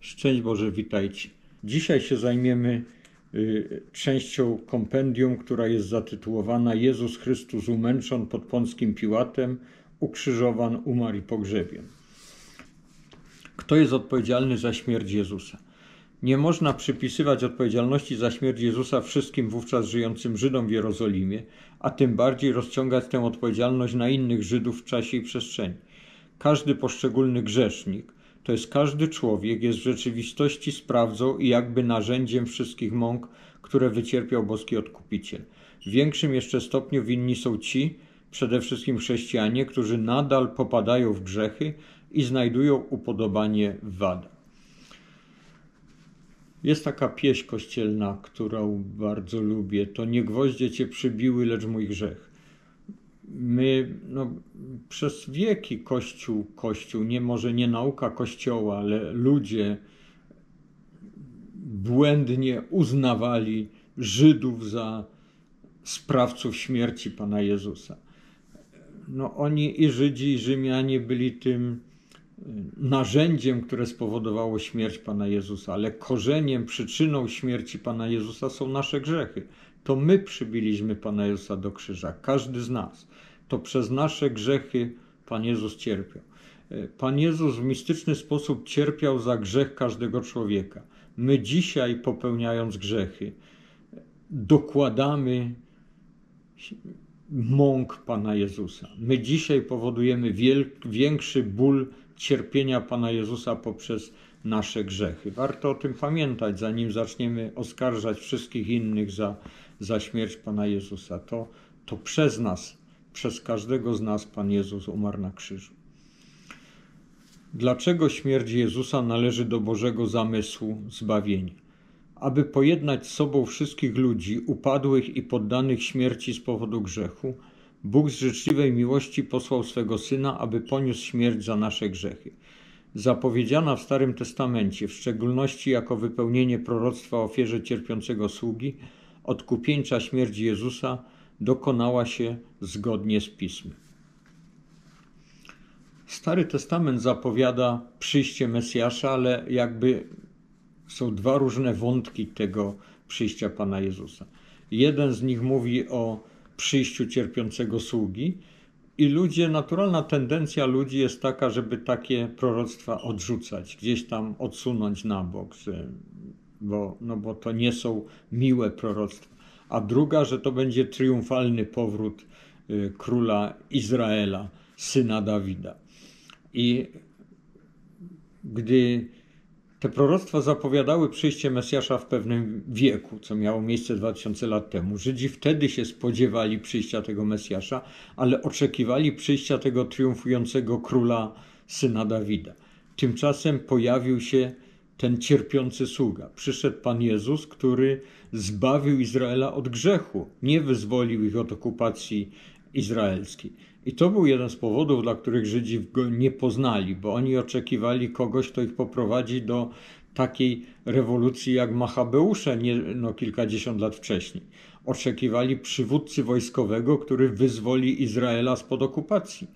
Szczęść Boże, witajcie. Dzisiaj się zajmiemy y, częścią kompendium, która jest zatytułowana Jezus Chrystus umęczon pod Pąckim Piłatem, ukrzyżowan, umarł i pogrzebion. Kto jest odpowiedzialny za śmierć Jezusa? Nie można przypisywać odpowiedzialności za śmierć Jezusa wszystkim wówczas żyjącym Żydom w Jerozolimie, a tym bardziej rozciągać tę odpowiedzialność na innych Żydów w czasie i przestrzeni. Każdy poszczególny grzesznik, to jest każdy człowiek, jest w rzeczywistości sprawdzą i jakby narzędziem wszystkich mąk, które wycierpiał boski odkupiciel. W większym jeszcze stopniu winni są ci, przede wszystkim chrześcijanie, którzy nadal popadają w grzechy i znajdują upodobanie w wadach. Jest taka pieśń kościelna, którą bardzo lubię. To nie gwoździe cię przybiły, lecz mój grzech. My no, przez wieki Kościół, Kościół, nie może nie nauka Kościoła, ale ludzie błędnie uznawali Żydów za sprawców śmierci Pana Jezusa. No oni i Żydzi, i Rzymianie byli tym narzędziem, które spowodowało śmierć Pana Jezusa, ale korzeniem, przyczyną śmierci Pana Jezusa są nasze grzechy. To my przybiliśmy Pana Jezusa do krzyża, każdy z nas. To przez nasze grzechy Pan Jezus cierpiał. Pan Jezus w mistyczny sposób cierpiał za grzech każdego człowieka. My dzisiaj, popełniając grzechy, dokładamy mąk Pana Jezusa. My dzisiaj powodujemy większy ból cierpienia Pana Jezusa poprzez nasze grzechy. Warto o tym pamiętać, zanim zaczniemy oskarżać wszystkich innych za, za śmierć Pana Jezusa. To, to przez nas, przez każdego z nas Pan Jezus umarł na krzyżu. Dlaczego śmierć Jezusa należy do Bożego zamysłu zbawienia? Aby pojednać z sobą wszystkich ludzi upadłych i poddanych śmierci z powodu grzechu, Bóg z życzliwej miłości posłał swego Syna, aby poniósł śmierć za nasze grzechy. Zapowiedziana w Starym Testamencie, w szczególności jako wypełnienie proroctwa ofierze cierpiącego sługi, odkupieńcza śmierć Jezusa dokonała się zgodnie z Pismem. Stary Testament zapowiada przyjście Mesjasza, ale jakby są dwa różne wątki tego przyjścia Pana Jezusa. Jeden z nich mówi o przyjściu cierpiącego sługi. I ludzie, naturalna tendencja ludzi jest taka, żeby takie proroctwa odrzucać, gdzieś tam odsunąć na bok, bo, no bo to nie są miłe proroctwa. A druga, że to będzie triumfalny powrót y, króla Izraela, syna Dawida. I gdy te proroctwa zapowiadały przyjście Mesjasza w pewnym wieku, co miało miejsce 2000 lat temu. Żydzi wtedy się spodziewali przyjścia tego Mesjasza, ale oczekiwali przyjścia tego triumfującego króla, syna Dawida. Tymczasem pojawił się ten cierpiący sługa. Przyszedł Pan Jezus, który zbawił Izraela od grzechu, nie wyzwolił ich od okupacji izraelskiej. I to był jeden z powodów, dla których Żydzi go nie poznali, bo oni oczekiwali kogoś, kto ich poprowadzi do takiej rewolucji jak Machabeusze nie, no, kilkadziesiąt lat wcześniej. Oczekiwali przywódcy wojskowego, który wyzwoli Izraela spod okupacji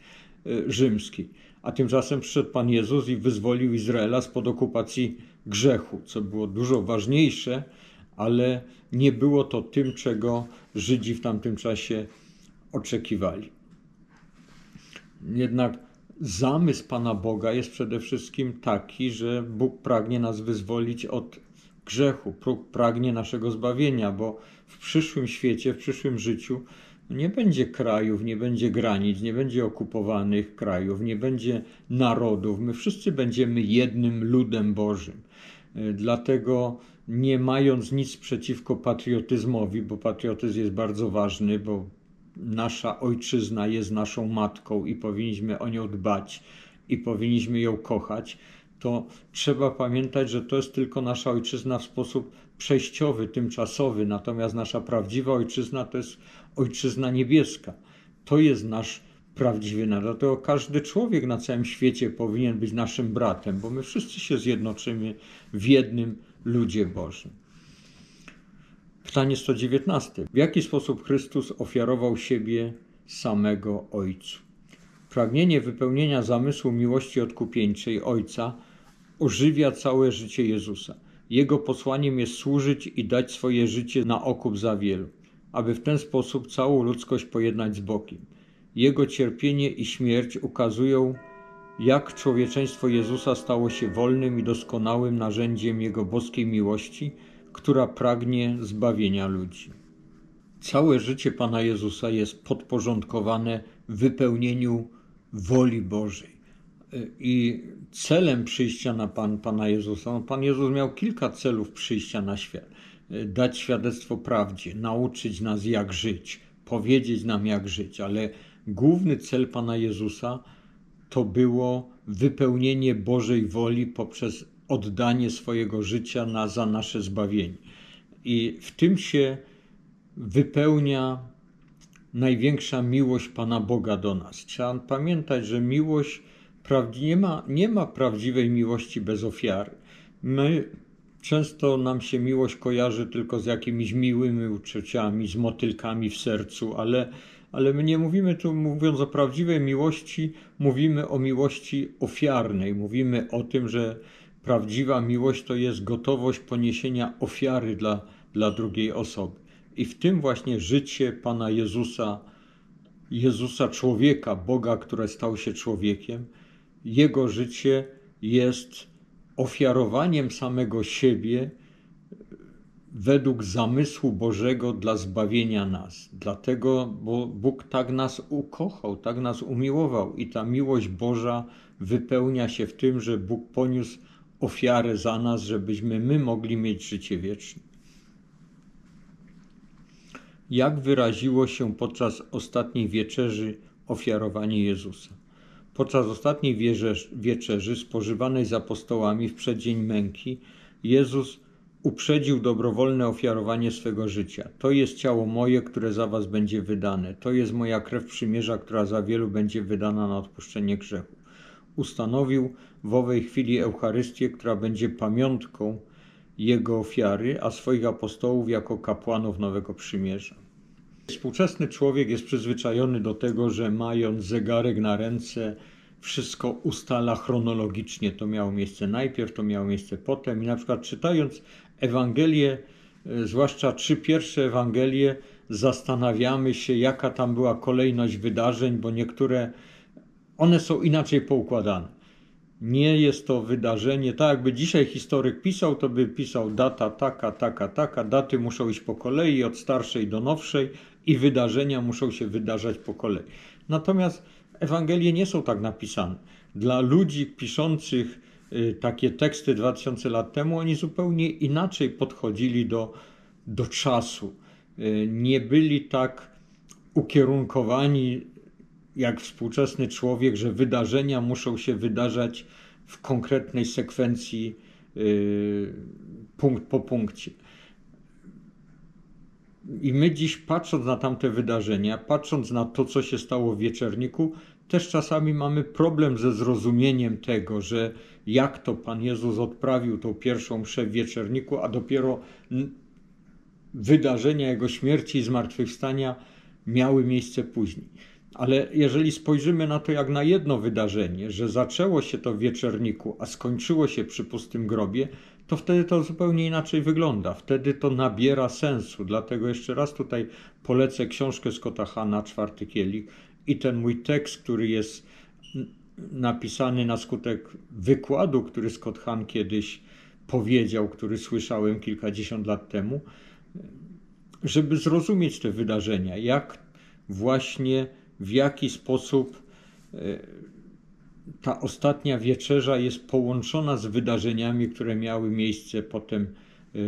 y, rzymskiej. A tymczasem przyszedł Pan Jezus i wyzwolił Izraela spod okupacji grzechu, co było dużo ważniejsze, ale nie było to tym, czego Żydzi w tamtym czasie oczekiwali. Jednak zamysł Pana Boga jest przede wszystkim taki, że Bóg pragnie nas wyzwolić od grzechu, pragnie naszego zbawienia, bo w przyszłym świecie, w przyszłym życiu nie będzie krajów, nie będzie granic, nie będzie okupowanych krajów, nie będzie narodów. My wszyscy będziemy jednym ludem Bożym. Dlatego nie mając nic przeciwko patriotyzmowi, bo patriotyzm jest bardzo ważny, bo nasza ojczyzna jest naszą matką i powinniśmy o nią dbać i powinniśmy ją kochać, to trzeba pamiętać, że to jest tylko nasza ojczyzna w sposób przejściowy, tymczasowy, natomiast nasza prawdziwa ojczyzna to jest ojczyzna niebieska. To jest nasz prawdziwy naród. Dlatego każdy człowiek na całym świecie powinien być naszym bratem, bo my wszyscy się zjednoczymy w jednym ludzie Bożym. Pytanie 119. W jaki sposób Chrystus ofiarował siebie samego Ojcu? Pragnienie wypełnienia zamysłu miłości odkupieńczej Ojca ożywia całe życie Jezusa. Jego posłaniem jest służyć i dać swoje życie na okup za wielu, aby w ten sposób całą ludzkość pojednać z Bogiem. Jego cierpienie i śmierć ukazują, jak człowieczeństwo Jezusa stało się wolnym i doskonałym narzędziem Jego boskiej miłości, która pragnie zbawienia ludzi. Całe życie Pana Jezusa jest podporządkowane wypełnieniu woli Bożej. I celem przyjścia na Pan, Pana Jezusa, no Pan Jezus miał kilka celów przyjścia na świat. Dać świadectwo prawdzie, nauczyć nas jak żyć, powiedzieć nam jak żyć, ale główny cel Pana Jezusa to było wypełnienie Bożej woli poprzez oddanie swojego życia na, za nasze zbawienie. I w tym się wypełnia największa miłość Pana Boga do nas. Trzeba pamiętać, że miłość nie ma, nie ma prawdziwej miłości bez ofiary. My często nam się miłość kojarzy tylko z jakimiś miłymi uczuciami, z motylkami w sercu, ale, ale my nie mówimy tu, mówiąc o prawdziwej miłości, mówimy o miłości ofiarnej. Mówimy o tym, że prawdziwa miłość to jest gotowość poniesienia ofiary dla, dla drugiej osoby. I w tym właśnie życie Pana Jezusa, Jezusa człowieka, Boga, który stał się człowiekiem, jego życie jest ofiarowaniem samego siebie według zamysłu Bożego dla zbawienia nas. Dlatego, bo Bóg tak nas ukochał, tak nas umiłował i ta miłość Boża wypełnia się w tym, że Bóg poniósł ofiarę za nas, żebyśmy my mogli mieć życie wieczne. Jak wyraziło się podczas ostatniej wieczerzy ofiarowanie Jezusa? Podczas ostatniej wieczerzy spożywanej z apostołami w przeddzień męki, Jezus uprzedził dobrowolne ofiarowanie swego życia. To jest ciało moje, które za was będzie wydane. To jest moja krew przymierza, która za wielu będzie wydana na odpuszczenie grzechu. Ustanowił w owej chwili Eucharystię, która będzie pamiątką jego ofiary, a swoich apostołów jako kapłanów Nowego Przymierza. Współczesny człowiek jest przyzwyczajony do tego, że mając zegarek na ręce, wszystko ustala chronologicznie. To miało miejsce najpierw, to miało miejsce potem. I na przykład czytając Ewangelię, e, zwłaszcza trzy pierwsze Ewangelie, zastanawiamy się, jaka tam była kolejność wydarzeń, bo niektóre one są inaczej poukładane. Nie jest to wydarzenie, tak jakby dzisiaj historyk pisał, to by pisał data taka, taka, taka, daty muszą iść po kolei od starszej do nowszej i wydarzenia muszą się wydarzać po kolei. Natomiast Ewangelie nie są tak napisane. Dla ludzi piszących y, takie teksty 2000 lat temu, oni zupełnie inaczej podchodzili do, do czasu. Y, nie byli tak ukierunkowani jak współczesny człowiek, że wydarzenia muszą się wydarzać w konkretnej sekwencji, y, punkt po punkcie. I my dziś, patrząc na tamte wydarzenia, patrząc na to, co się stało w wieczerniku, też czasami mamy problem ze zrozumieniem tego, że jak to Pan Jezus odprawił tą pierwszą mszę w wieczerniku, a dopiero wydarzenia Jego śmierci i zmartwychwstania miały miejsce później. Ale jeżeli spojrzymy na to jak na jedno wydarzenie, że zaczęło się to w wieczerniku, a skończyło się przy pustym grobie, to wtedy to zupełnie inaczej wygląda. Wtedy to nabiera sensu. Dlatego jeszcze raz tutaj polecę książkę Scotta Hanna, Czwarty Kielich i ten mój tekst, który jest napisany na skutek wykładu, który Scott Hahn kiedyś powiedział, który słyszałem kilkadziesiąt lat temu, żeby zrozumieć te wydarzenia, jak właśnie w jaki sposób e, ta ostatnia wieczerza jest połączona z wydarzeniami, które miały miejsce potem e,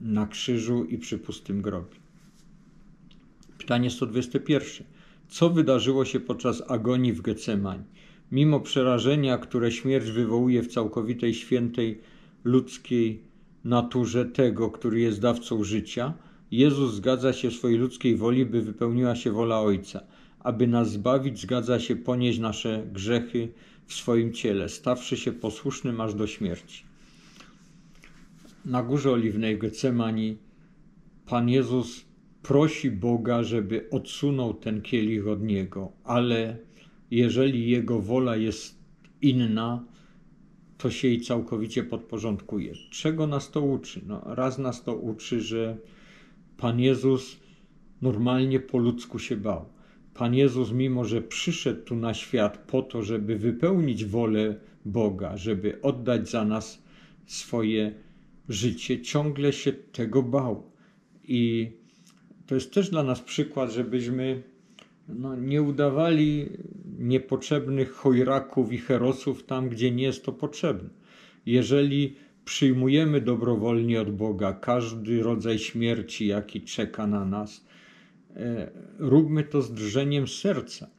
na krzyżu i przy pustym grobie. Pytanie 121. Co wydarzyło się podczas agonii w Getsemani? Mimo przerażenia, które śmierć wywołuje w całkowitej świętej ludzkiej naturze tego, który jest dawcą życia, Jezus zgadza się w swojej ludzkiej woli, by wypełniła się wola Ojca. Aby nas zbawić, zgadza się ponieść nasze grzechy w swoim ciele, stawszy się posłusznym aż do śmierci. Na górze oliwnej w Getsemani Pan Jezus prosi Boga, żeby odsunął ten kielich od niego, ale jeżeli jego wola jest inna, to się jej całkowicie podporządkuje. Czego nas to uczy? No, raz nas to uczy, że Pan Jezus normalnie po ludzku się bał. Pan Jezus, mimo że przyszedł tu na świat po to, żeby wypełnić wolę Boga, żeby oddać za nas swoje życie, ciągle się tego bał. I to jest też dla nas przykład, żebyśmy no, nie udawali niepotrzebnych chojraków i herosów tam, gdzie nie jest to potrzebne. Jeżeli przyjmujemy dobrowolnie od Boga każdy rodzaj śmierci, jaki czeka na nas, e, róbmy to z drżeniem serca,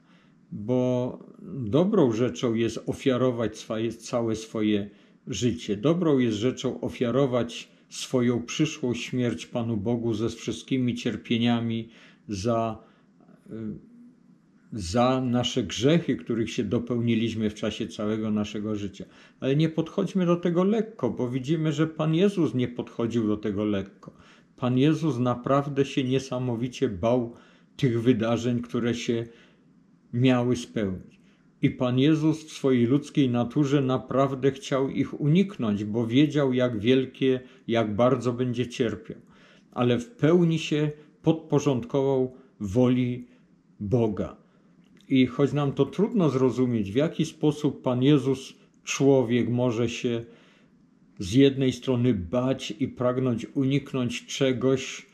bo dobrą rzeczą jest ofiarować swoje, całe swoje życie. Dobrą jest rzeczą ofiarować swoją przyszłą śmierć Panu Bogu ze wszystkimi cierpieniami za, za nasze grzechy, których się dopełniliśmy w czasie całego naszego życia. Ale nie podchodźmy do tego lekko, bo widzimy, że Pan Jezus nie podchodził do tego lekko. Pan Jezus naprawdę się niesamowicie bał tych wydarzeń, które się miały spełnić. I Pan Jezus w swojej ludzkiej naturze naprawdę chciał ich uniknąć, bo wiedział, jak wielkie, jak bardzo będzie cierpiał. Ale w pełni się podporządkował woli Boga. I choć nam to trudno zrozumieć, w jaki sposób Pan Jezus, człowiek, może się z jednej strony bać i pragnąć uniknąć czegoś,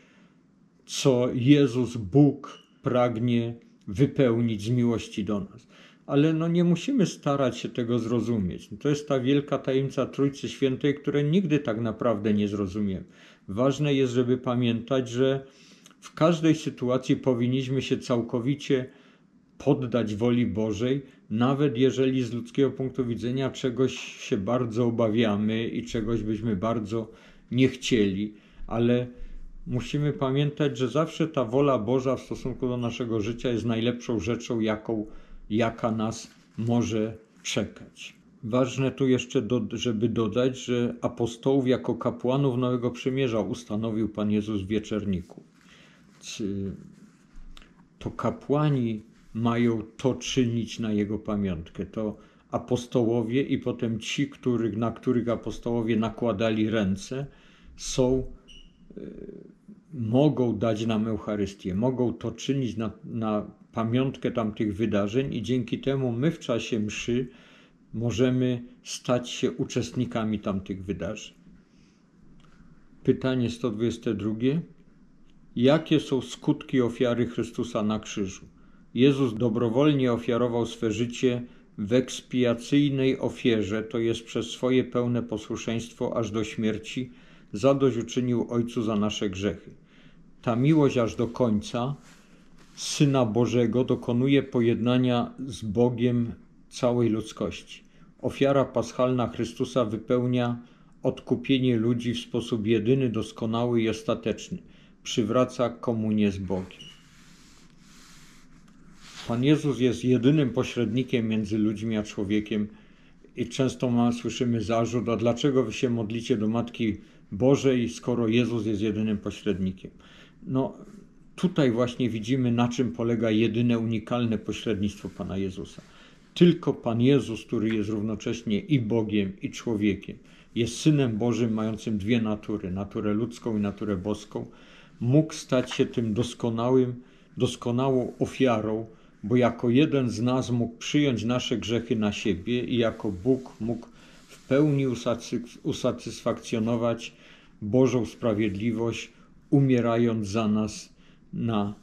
co Jezus, Bóg, pragnie wypełnić z miłości do nas ale no nie musimy starać się tego zrozumieć. To jest ta wielka tajemnica Trójcy Świętej, której nigdy tak naprawdę nie zrozumiemy. Ważne jest, żeby pamiętać, że w każdej sytuacji powinniśmy się całkowicie poddać woli Bożej, nawet jeżeli z ludzkiego punktu widzenia czegoś się bardzo obawiamy i czegoś byśmy bardzo nie chcieli, ale musimy pamiętać, że zawsze ta wola Boża w stosunku do naszego życia jest najlepszą rzeczą, jaką jaka nas może czekać. Ważne tu jeszcze, do, żeby dodać, że apostołów jako kapłanów Nowego Przymierza ustanowił Pan Jezus w wieczerniku. To kapłani mają to czynić na Jego pamiątkę. To apostołowie i potem ci, których, na których apostołowie nakładali ręce, są, y, mogą dać nam Eucharystię, mogą to czynić na, na pamiątkę tamtych wydarzeń i dzięki temu my w czasie mszy możemy stać się uczestnikami tamtych wydarzeń. Pytanie 122. Jakie są skutki ofiary Chrystusa na krzyżu? Jezus dobrowolnie ofiarował swe życie w ekspiacyjnej ofierze, to jest przez swoje pełne posłuszeństwo aż do śmierci, zadośćuczynił Ojcu za nasze grzechy. Ta miłość aż do końca Syna Bożego dokonuje pojednania z Bogiem całej ludzkości. Ofiara paschalna Chrystusa wypełnia odkupienie ludzi w sposób jedyny, doskonały i ostateczny. Przywraca komunię z Bogiem. Pan Jezus jest jedynym pośrednikiem między ludźmi a człowiekiem i często ma, słyszymy zarzut, a dlaczego wy się modlicie do Matki Bożej, skoro Jezus jest jedynym pośrednikiem? No, Tutaj właśnie widzimy, na czym polega jedyne unikalne pośrednictwo Pana Jezusa. Tylko Pan Jezus, który jest równocześnie i Bogiem, i człowiekiem, jest Synem Bożym mającym dwie natury, naturę ludzką i naturę boską, mógł stać się tym doskonałym, doskonałą ofiarą, bo jako jeden z nas mógł przyjąć nasze grzechy na siebie i jako Bóg mógł w pełni usatysfakcjonować Bożą sprawiedliwość, umierając za nas na,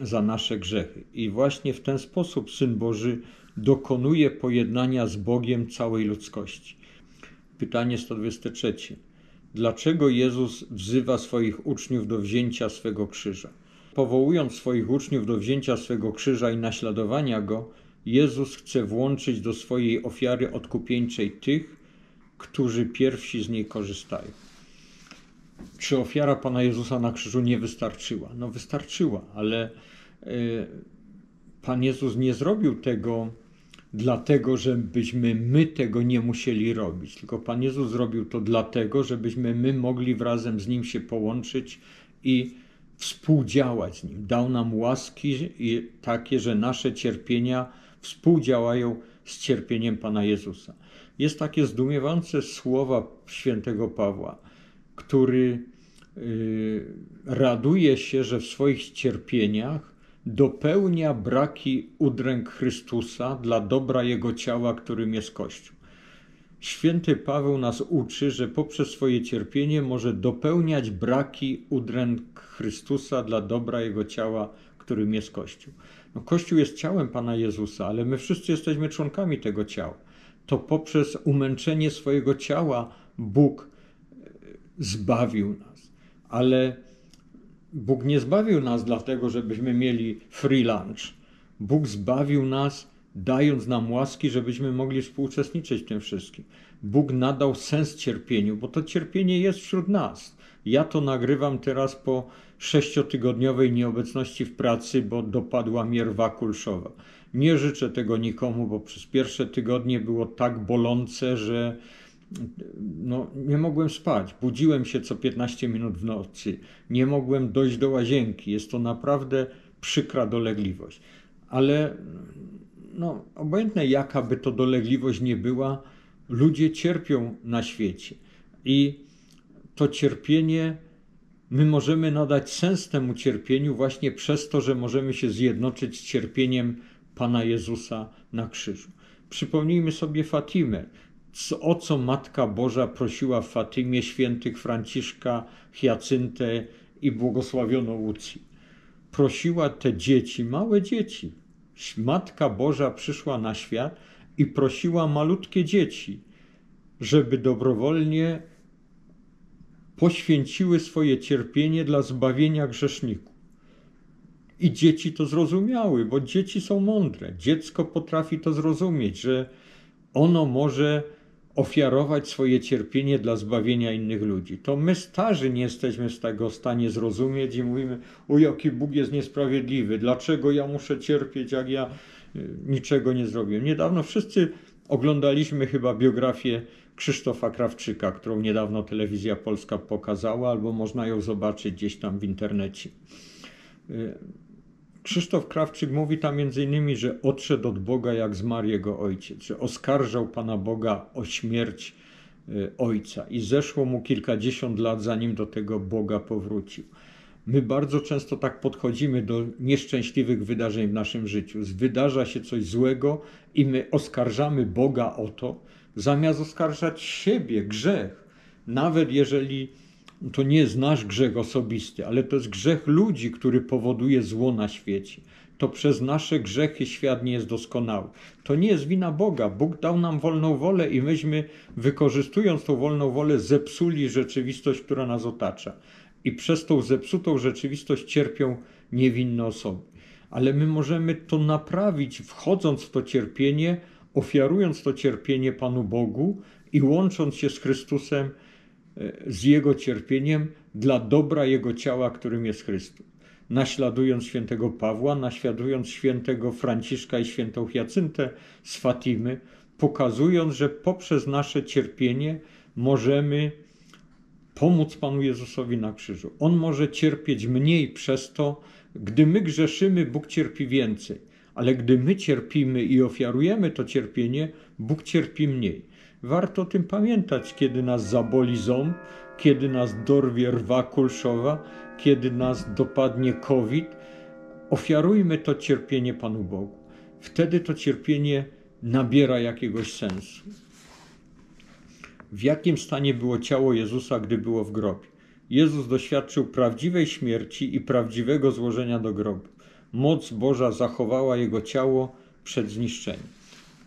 za nasze grzechy. I właśnie w ten sposób Syn Boży dokonuje pojednania z Bogiem całej ludzkości. Pytanie 123. Dlaczego Jezus wzywa swoich uczniów do wzięcia swego krzyża? Powołując swoich uczniów do wzięcia swego krzyża i naśladowania go, Jezus chce włączyć do swojej ofiary odkupieńczej tych, którzy pierwsi z niej korzystają czy ofiara Pana Jezusa na krzyżu nie wystarczyła? No wystarczyła, ale e, Pan Jezus nie zrobił tego dlatego, żebyśmy my tego nie musieli robić, tylko Pan Jezus zrobił to dlatego, żebyśmy my mogli razem z Nim się połączyć i współdziałać z Nim. Dał nam łaski takie, że nasze cierpienia współdziałają z cierpieniem Pana Jezusa. Jest takie zdumiewające słowa świętego Pawła, który y, raduje się, że w swoich cierpieniach dopełnia braki udręk Chrystusa dla dobra Jego ciała, którym jest Kościół. Święty Paweł nas uczy, że poprzez swoje cierpienie może dopełniać braki udręk Chrystusa dla dobra Jego ciała, którym jest Kościół. No, Kościół jest ciałem Pana Jezusa, ale my wszyscy jesteśmy członkami tego ciała. To poprzez umęczenie swojego ciała Bóg e, zbawił nas. Ale Bóg nie zbawił nas dlatego, żebyśmy mieli free lunch. Bóg zbawił nas, dając nam łaski, żebyśmy mogli współuczestniczyć w tym wszystkim. Bóg nadał sens cierpieniu, bo to cierpienie jest wśród nas. Ja to nagrywam teraz po sześciotygodniowej nieobecności w pracy, bo dopadła mnie rwa kulszowa. Nie życzę tego nikomu, bo przez pierwsze tygodnie było tak bolące, że no, nie mogłem spać. Budziłem się co 15 minut w nocy. Nie mogłem dojść do łazienki. Jest to naprawdę przykra dolegliwość. Ale no, obojętne jaka by to dolegliwość nie była, ludzie cierpią na świecie. I to cierpienie, my możemy nadać sens temu cierpieniu właśnie przez to, że możemy się zjednoczyć z cierpieniem Pana Jezusa na krzyżu. Przypomnijmy sobie Fatimę. O co Matka Boża prosiła w Fatymie świętych Franciszka, Hyacyntę i błogosławioną Łucji? Prosiła te dzieci, małe dzieci. Matka Boża przyszła na świat i prosiła malutkie dzieci, żeby dobrowolnie poświęciły swoje cierpienie dla zbawienia grzeszników. I dzieci to zrozumiały, bo dzieci są mądre. Dziecko potrafi to zrozumieć, że ono może ofiarować swoje cierpienie dla zbawienia innych ludzi. To my starzy nie jesteśmy z tego w stanie zrozumieć i mówimy, o jaki Bóg jest niesprawiedliwy, dlaczego ja muszę cierpieć, jak ja y, niczego nie zrobiłem. Niedawno wszyscy oglądaliśmy chyba biografię Krzysztofa Krawczyka, którą niedawno telewizja polska pokazała, albo można ją zobaczyć gdzieś tam w internecie. Krzysztof Krawczyk mówi tam innymi, że odszedł od Boga jak zmarł jego ojciec, że oskarżał Pana Boga o śmierć y, ojca i zeszło mu kilkadziesiąt lat, zanim do tego Boga powrócił. My bardzo często tak podchodzimy do nieszczęśliwych wydarzeń w naszym życiu. Wydarza się coś złego i my oskarżamy Boga o to, zamiast oskarżać siebie, grzech. Nawet jeżeli to nie jest nasz grzech osobisty, ale to jest grzech ludzi, który powoduje zło na świecie. To przez nasze grzechy świat nie jest doskonały. To nie jest wina Boga. Bóg dał nam wolną wolę i myśmy, wykorzystując tą wolną wolę, zepsuli rzeczywistość, która nas otacza. I przez tą zepsutą rzeczywistość cierpią niewinne osoby. Ale my możemy to naprawić, wchodząc w to cierpienie, ofiarując to cierpienie Panu Bogu i łącząc się z Chrystusem z Jego cierpieniem dla dobra Jego ciała, którym jest Chrystus. Naśladując świętego Pawła, naśladując świętego Franciszka i świętą Hyacyntę z Fatimy, pokazując, że poprzez nasze cierpienie możemy pomóc Panu Jezusowi na krzyżu. On może cierpieć mniej przez to, gdy my grzeszymy, Bóg cierpi więcej, ale gdy my cierpimy i ofiarujemy to cierpienie, Bóg cierpi mniej. Warto o tym pamiętać, kiedy nas zaboli ząb, kiedy nas dorwie rwa kulszowa, kiedy nas dopadnie COVID. Ofiarujmy to cierpienie Panu Bogu. Wtedy to cierpienie nabiera jakiegoś sensu. W jakim stanie było ciało Jezusa, gdy było w grobie? Jezus doświadczył prawdziwej śmierci i prawdziwego złożenia do grobu. Moc Boża zachowała jego ciało przed zniszczeniem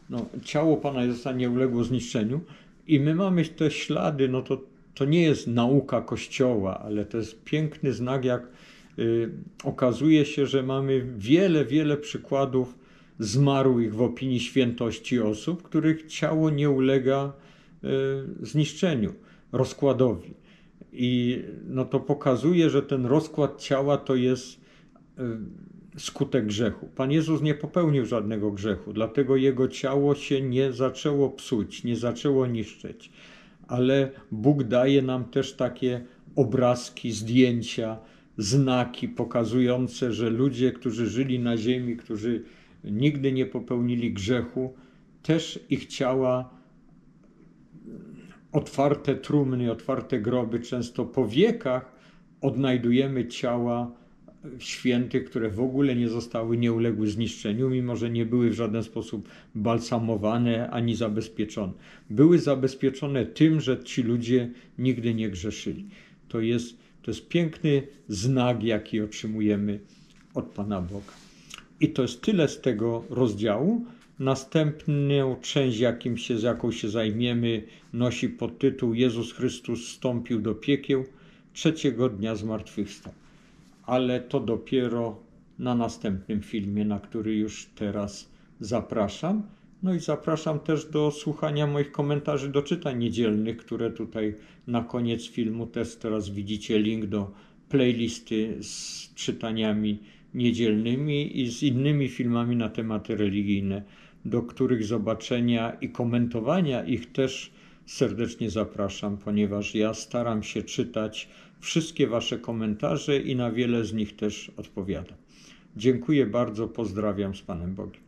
no, ciało Pana Jezusa nie uległo zniszczeniu i my mamy te ślady, no to, to nie jest nauka Kościoła, ale to jest piękny znak, jak y, okazuje się, że mamy wiele, wiele przykładów zmarłych w opinii świętości osób, których ciało nie ulega y, zniszczeniu, rozkładowi. I no to pokazuje, że ten rozkład ciała to jest y, skutek grzechu. Pan Jezus nie popełnił żadnego grzechu, dlatego jego ciało się nie zaczęło psuć, nie zaczęło niszczyć. Ale Bóg daje nam też takie obrazki, zdjęcia, znaki pokazujące, że ludzie, którzy żyli na ziemi, którzy nigdy nie popełnili grzechu, też ich ciała otwarte trumny, otwarte groby, często po wiekach odnajdujemy ciała świętych, które w ogóle nie zostały, nie uległy zniszczeniu, mimo że nie były w żaden sposób balsamowane ani zabezpieczone. Były zabezpieczone tym, że ci ludzie nigdy nie grzeszyli. To jest, to jest piękny znak, jaki otrzymujemy od Pana Boga. I to jest tyle z tego rozdziału. Następną część, jakim się, jaką się zajmiemy, nosi podtytuł Jezus Chrystus wstąpił do piekieł, trzeciego dnia zmartwychwstał. Ale to dopiero na następnym filmie, na który już teraz zapraszam. No i zapraszam też do słuchania moich komentarzy do czytań niedzielnych, które tutaj na koniec filmu też teraz widzicie link do playlisty z czytaniami niedzielnymi i z innymi filmami na tematy religijne, do których zobaczenia i komentowania ich też serdecznie zapraszam, ponieważ ja staram się czytać wszystkie Wasze komentarze i na wiele z nich też odpowiadam. Dziękuję bardzo, pozdrawiam z Panem Bogiem.